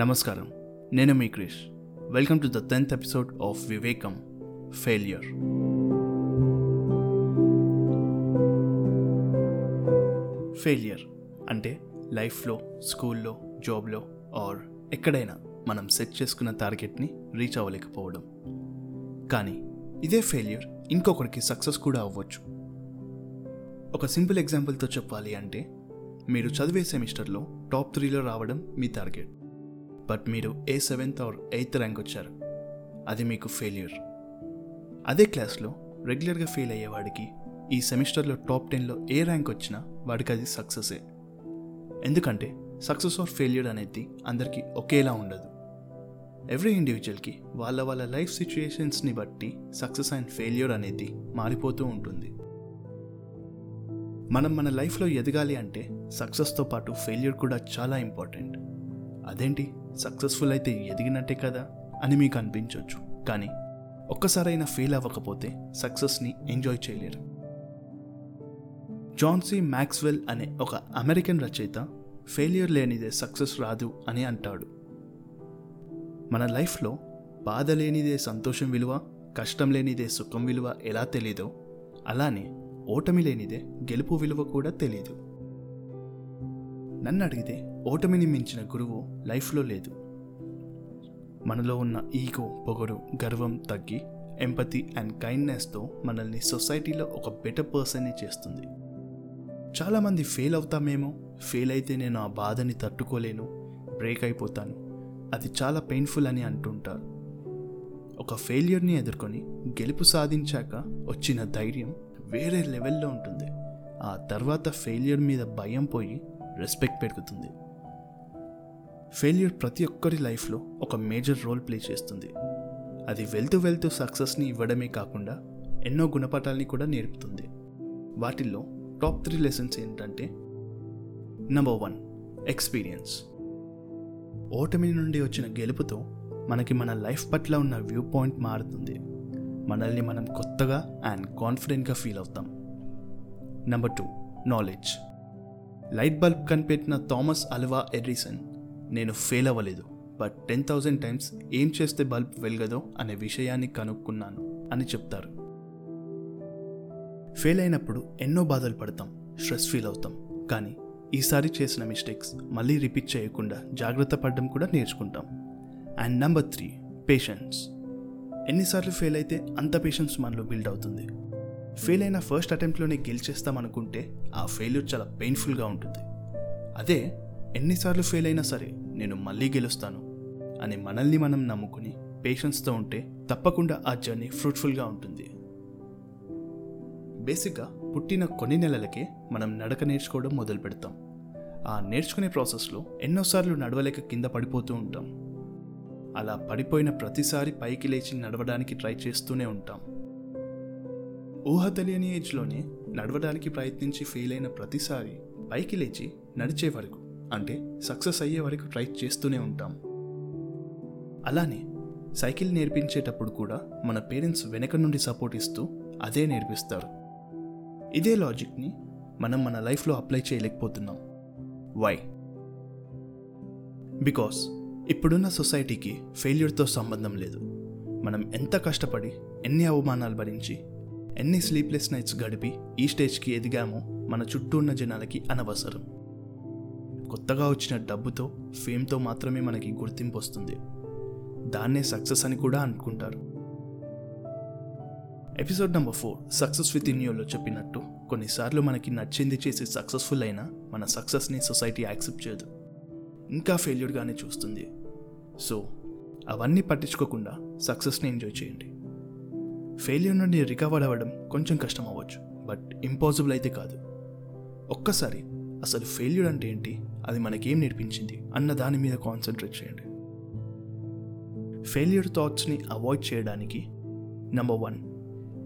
నమస్కారం. నేను మీ Krish. Welcome to the tenth episode of Vivekam failure. Failure అంటే లైఫ్లో స్కూల్లో జాబ్లో ఆర్ ఎక్కడైనా మనం సెట్ చేసుకున్న టార్గెట్ని రీచ్ అవ్వలేకపోవడం. కానీ ఇదే ఫెయిల్యూర్ ఇంకొకరికి సక్సెస్ కూడా అవ్వచ్చు. ఒక సింపుల్ ఎగ్జాంపుల్తో చెప్పాలి అంటే మీరు చదివే సెమిస్టర్లో టాప్ త్రీలో రావడం మీ టార్గెట్. బట్ మీరు ఏ సెవెంత్ ఆర్ ఎయిత్ ర్యాంక్ వచ్చారు అది మీకు ఫెయిల్యూర్. అదే క్లాస్లో రెగ్యులర్గా ఫెయిల్ అయ్యేవాడికి ఈ సెమిస్టర్లో టాప్ టెన్లో ఏ ర్యాంక్ వచ్చినా వాడికి అది సక్సెసే. ఎందుకంటే సక్సెస్ ఆర్ ఫెయిల్యూర్ అనేది అందరికీ ఒకేలా ఉండదు. ఎవ్రీ ఇండివిజువల్కి వాళ్ళ వాళ్ళ లైఫ్ సిచ్యుయేషన్స్ని బట్టి సక్సెస్ అండ్ ఫెయిల్యూర్ అనేది మారిపోతూ ఉంటుంది. మనం మన లైఫ్లో ఎదగాలి అంటే సక్సెస్తో పాటు ఫెయిల్యూర్ కూడా చాలా ఇంపార్టెంట్. అదేంటి? సక్సెస్ఫుల్ అయితే ఎదిగినట్టే కదా అని మీకు అనిపించవచ్చు కానీ ఒక్కసారైనా ఫెయిల్ అవ్వకపోతే సక్సెస్ని ఎంజాయ్ చేయలేరు. జాన్సీ మ్యాక్స్వెల్ అనే ఒక అమెరికన్ రచయిత ఫెయిల్యూర్ లేనిదే సక్సెస్ రాదు అని అంటాడు. మన లైఫ్లో బాధ లేనిదే సంతోషం విలువ కష్టం లేనిదే సుఖం విలువ ఎలా తెలీదో అలానే ఓటమి లేనిదే గెలుపు విలువ కూడా తెలియదు నన్ను అడిగితే ఓటమిని మించిన గురువు లైఫ్లో లేదు. మనలో ఉన్న ఈగో పొగరు గర్వం తగ్గి ఎంపతి అండ్ కైండ్నెస్తో మనల్ని సొసైటీలో ఒక బెటర్ పర్సన్ని చేస్తుంది. చాలామంది ఫెయిల్ అవుతామేమో ఫెయిల్ అయితే నేను ఆ బాధని తట్టుకోలేను బ్రేక్ అయిపోతాను. అది చాలా పెయిన్ఫుల్ అని అంటుంటారు. ఒక ఫెయిల్యూర్ని ఎదుర్కొని గెలుపు సాధించాక వచ్చిన ధైర్యం వేరే లెవెల్లో ఉంటుంది. ఆ తర్వాత ఫెయిల్యూర్ మీద భయం పోయి రెస్పెక్ట్ పెరుగుతుంది. ఫెయిల్యూర్ ప్రతి ఒక్కరి లైఫ్లో ఒక మేజర్ రోల్ ప్లే చేస్తుంది. అది వెళ్తూ వెళ్తూ సక్సెస్ని ఇవ్వడమే కాకుండా ఎన్నో గుణపాఠాలని కూడా నేర్పుతుంది. వాటిల్లో టాప్ త్రీ లెసన్స్ ఏంటంటే నెంబర్ వన్ ఎక్స్పీరియన్స్ ఓటమి నుండి వచ్చిన గెలుపుతో మనకి మన లైఫ్ పట్ల ఉన్న వ్యూ పాయింట్ మారుతుంది. మనల్ని మనం కొత్తగా అండ్ కాన్ఫిడెంట్గా ఫీల్ అవుతాం. Number two knowledge light bulb కనిపెట్టిన థామస్ అల్వా ఎడ్రిసన్. నేను ఫెయిల్ అవ్వలేదు. బట్ టెన్ థౌజండ్ టైమ్స్ ఏం చేస్తే బల్బ్ వెలగదో అనే విషయాన్ని కనుక్కున్నాను అని చెప్తారు. ఫెయిల్ అయినప్పుడు ఎన్నో బాధలు పడతాం స్ట్రెస్ ఫీల్ అవుతాం. కానీ ఈసారి చేసిన మిస్టేక్స్ మళ్ళీ రిపీట్ చేయకుండా జాగ్రత్త పడడం కూడా నేర్చుకుంటాం. And number three patience. ఎన్నిసార్లు ఫెయిల్ అయితే అంత పేషెన్స్ మనలో బిల్డ్ అవుతుంది. ఫెయిల్ అయిన ఫస్ట్ అటెంప్ట్లోనే గెలిచేస్తాం అనుకుంటే ఆ ఫెయిల్యూర్ చాలా పెయిన్ఫుల్గా ఉంటుంది. అదే ఎన్నిసార్లు ఫెయిల్ అయినా సరే నేను మళ్ళీ గెలుస్తాను అని మనల్ని మనం నమ్ముకుని పేషెన్స్తో ఉంటే తప్పకుండా ఆ జర్నీ ఫ్రూట్ఫుల్గా ఉంటుంది. బేసిక్గా పుట్టిన కొన్ని నెలలకే మనం నడక నేర్చుకోవడం మొదలు పెడతాం. ఆ నేర్చుకునే ప్రాసెస్లో ఎన్నోసార్లు నడవలేక కింద పడిపోతూ ఉంటాం. అలా పడిపోయిన ప్రతిసారి పైకి లేచి నడవడానికి ట్రై చేస్తూనే ఉంటాం. ఊహ తెలియని ఏజ్లోనే నడవడానికి ప్రయత్నించి ఫెయిల్ అయిన ప్రతిసారి పైకి లేచి నడిచే వరకు అంటే సక్సెస్ అయ్యే వరకు ట్రై చేస్తూనే ఉంటాం. అలానే సైకిల్ నేర్పించేటప్పుడు కూడా మన పేరెంట్స్ వెనక నుండి సపోర్ట్ ఇస్తూ అదే నేర్పిస్తారు. ఇదే లాజిక్ని మనం మన లైఫ్లో అప్లై చేయలేకపోతున్నాం. వై బికాస్ ఇప్పుడున్న సొసైటీకి ఫెయిల్యూర్తో సంబంధం లేదు. మనం ఎంత కష్టపడి ఎన్ని అవమానాలు భరించి ఎన్ని స్లీప్లెస్ నైట్స్ గడిపి ఈ స్టేజ్కి ఎదిగామో మన చుట్టూ ఉన్న జనాలకి అనవసరం. కొత్తగా వచ్చిన డబ్బుతో ఫేమ్తో మాత్రమే మనకి గుర్తింపు వస్తుంది. దాన్నే సక్సెస్ అని కూడా అనుకుంటారు. Episode number four success with ఇన్యూలో చెప్పినట్టు కొన్నిసార్లు మనకి నచ్చింది చేసి సక్సెస్ఫుల్ అయినా మన సక్సెస్ని సొసైటీ యాక్సెప్ట్ చేయదు. ఇంకా ఫెయిల్యూర్గానే చూస్తుంది. సో అవన్నీ పట్టించుకోకుండా సక్సెస్ని ఎంజాయ్ చేయండి. ఫెయిల్యూర్ నుండి రికవర్ అవ్వడం కొంచెం కష్టం అవ్వచ్చు బట్ ఇంపాసిబుల్ అయితే కాదు. ఒక్కసారి అసలు ఫెయిల్యూర్ అంటే ఏంటి? అది మనకేం నేర్పించింది? అన్న దాని మీద కాన్సన్ట్రేట్ చేయండి. ఫెయిల్యూర్ థాట్స్ని అవాయిడ్ చేయడానికి నెంబర్ వన్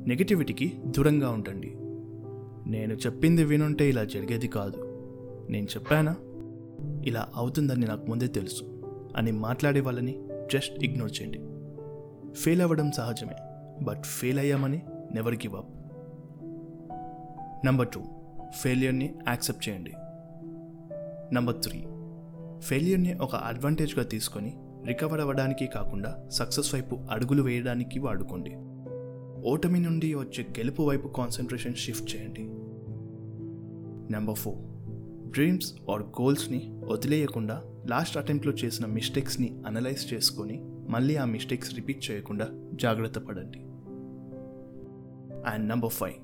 నెగిటివిటీకి దూరంగా ఉండండి. నేను చెప్పింది వినుంటే ఇలా జరిగేది కాదు. నేను చెప్పానా? ఇలా అవుతుందని నాకు ముందే తెలుసు. అని మాట్లాడే వాళ్ళని జస్ట్ ఇగ్నోర్ చేయండి. ఫెయిల్ అవ్వడం సహజమే. But fail అయ్యామని never give up number two ఫెయిల్యూర్ని accept చేయండి. నెంబర్ త్రీ ఫెయిల్యూర్ని ఒక అడ్వాంటేజ్గా తీసుకొని రికవర్ అవ్వడానికి కాకుండా సక్సెస్ వైపు అడుగులు వేయడానికి వాడుకోండి. ఓటమి నుండి వచ్చే గెలుపు వైపు కాన్సన్ట్రేషన్ షిఫ్ట్ చేయండి. నెంబర్ ఫోర్ డ్రీమ్స్ ఆర్ గోల్స్ని వదిలేయకుండా లాస్ట్ అటెంప్ట్లో చేసిన మిస్టేక్స్ని అనలైజ్ చేసుకొని మళ్ళీ ఆ మిస్టేక్స్ రిపీట్ చేయకుండా జాగ్రత్త పడండి. And number five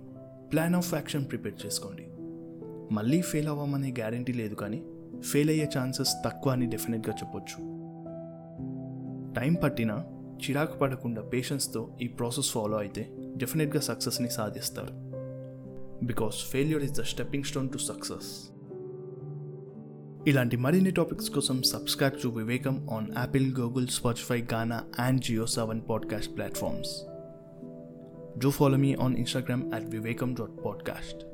plan of action prepare చేసుకోండి. మళ్ళీ ఫెయిల్ అవ్వమనే గ్యారంటీ లేదు కానీ ఫెయిల్ అయ్యే ఛాన్సెస్ తక్కువ అని డెఫినెట్గా చెప్పొచ్చు. టైం పట్టినా చిరాకు పడకుండా పేషెన్స్తో ఈ ప్రాసెస్ ఫాలో అయితే డెఫినెట్గా సక్సెస్ని సాధిస్తారు. Because failure is the stepping stone to success. ఇలాంటి మరిన్ని టాపిక్స్ కోసం subscribe to Vivekam on Apple Google Spotify Gaana and Jio Saavn podcast platforms Do follow me on Instagram at vivekam.podcast.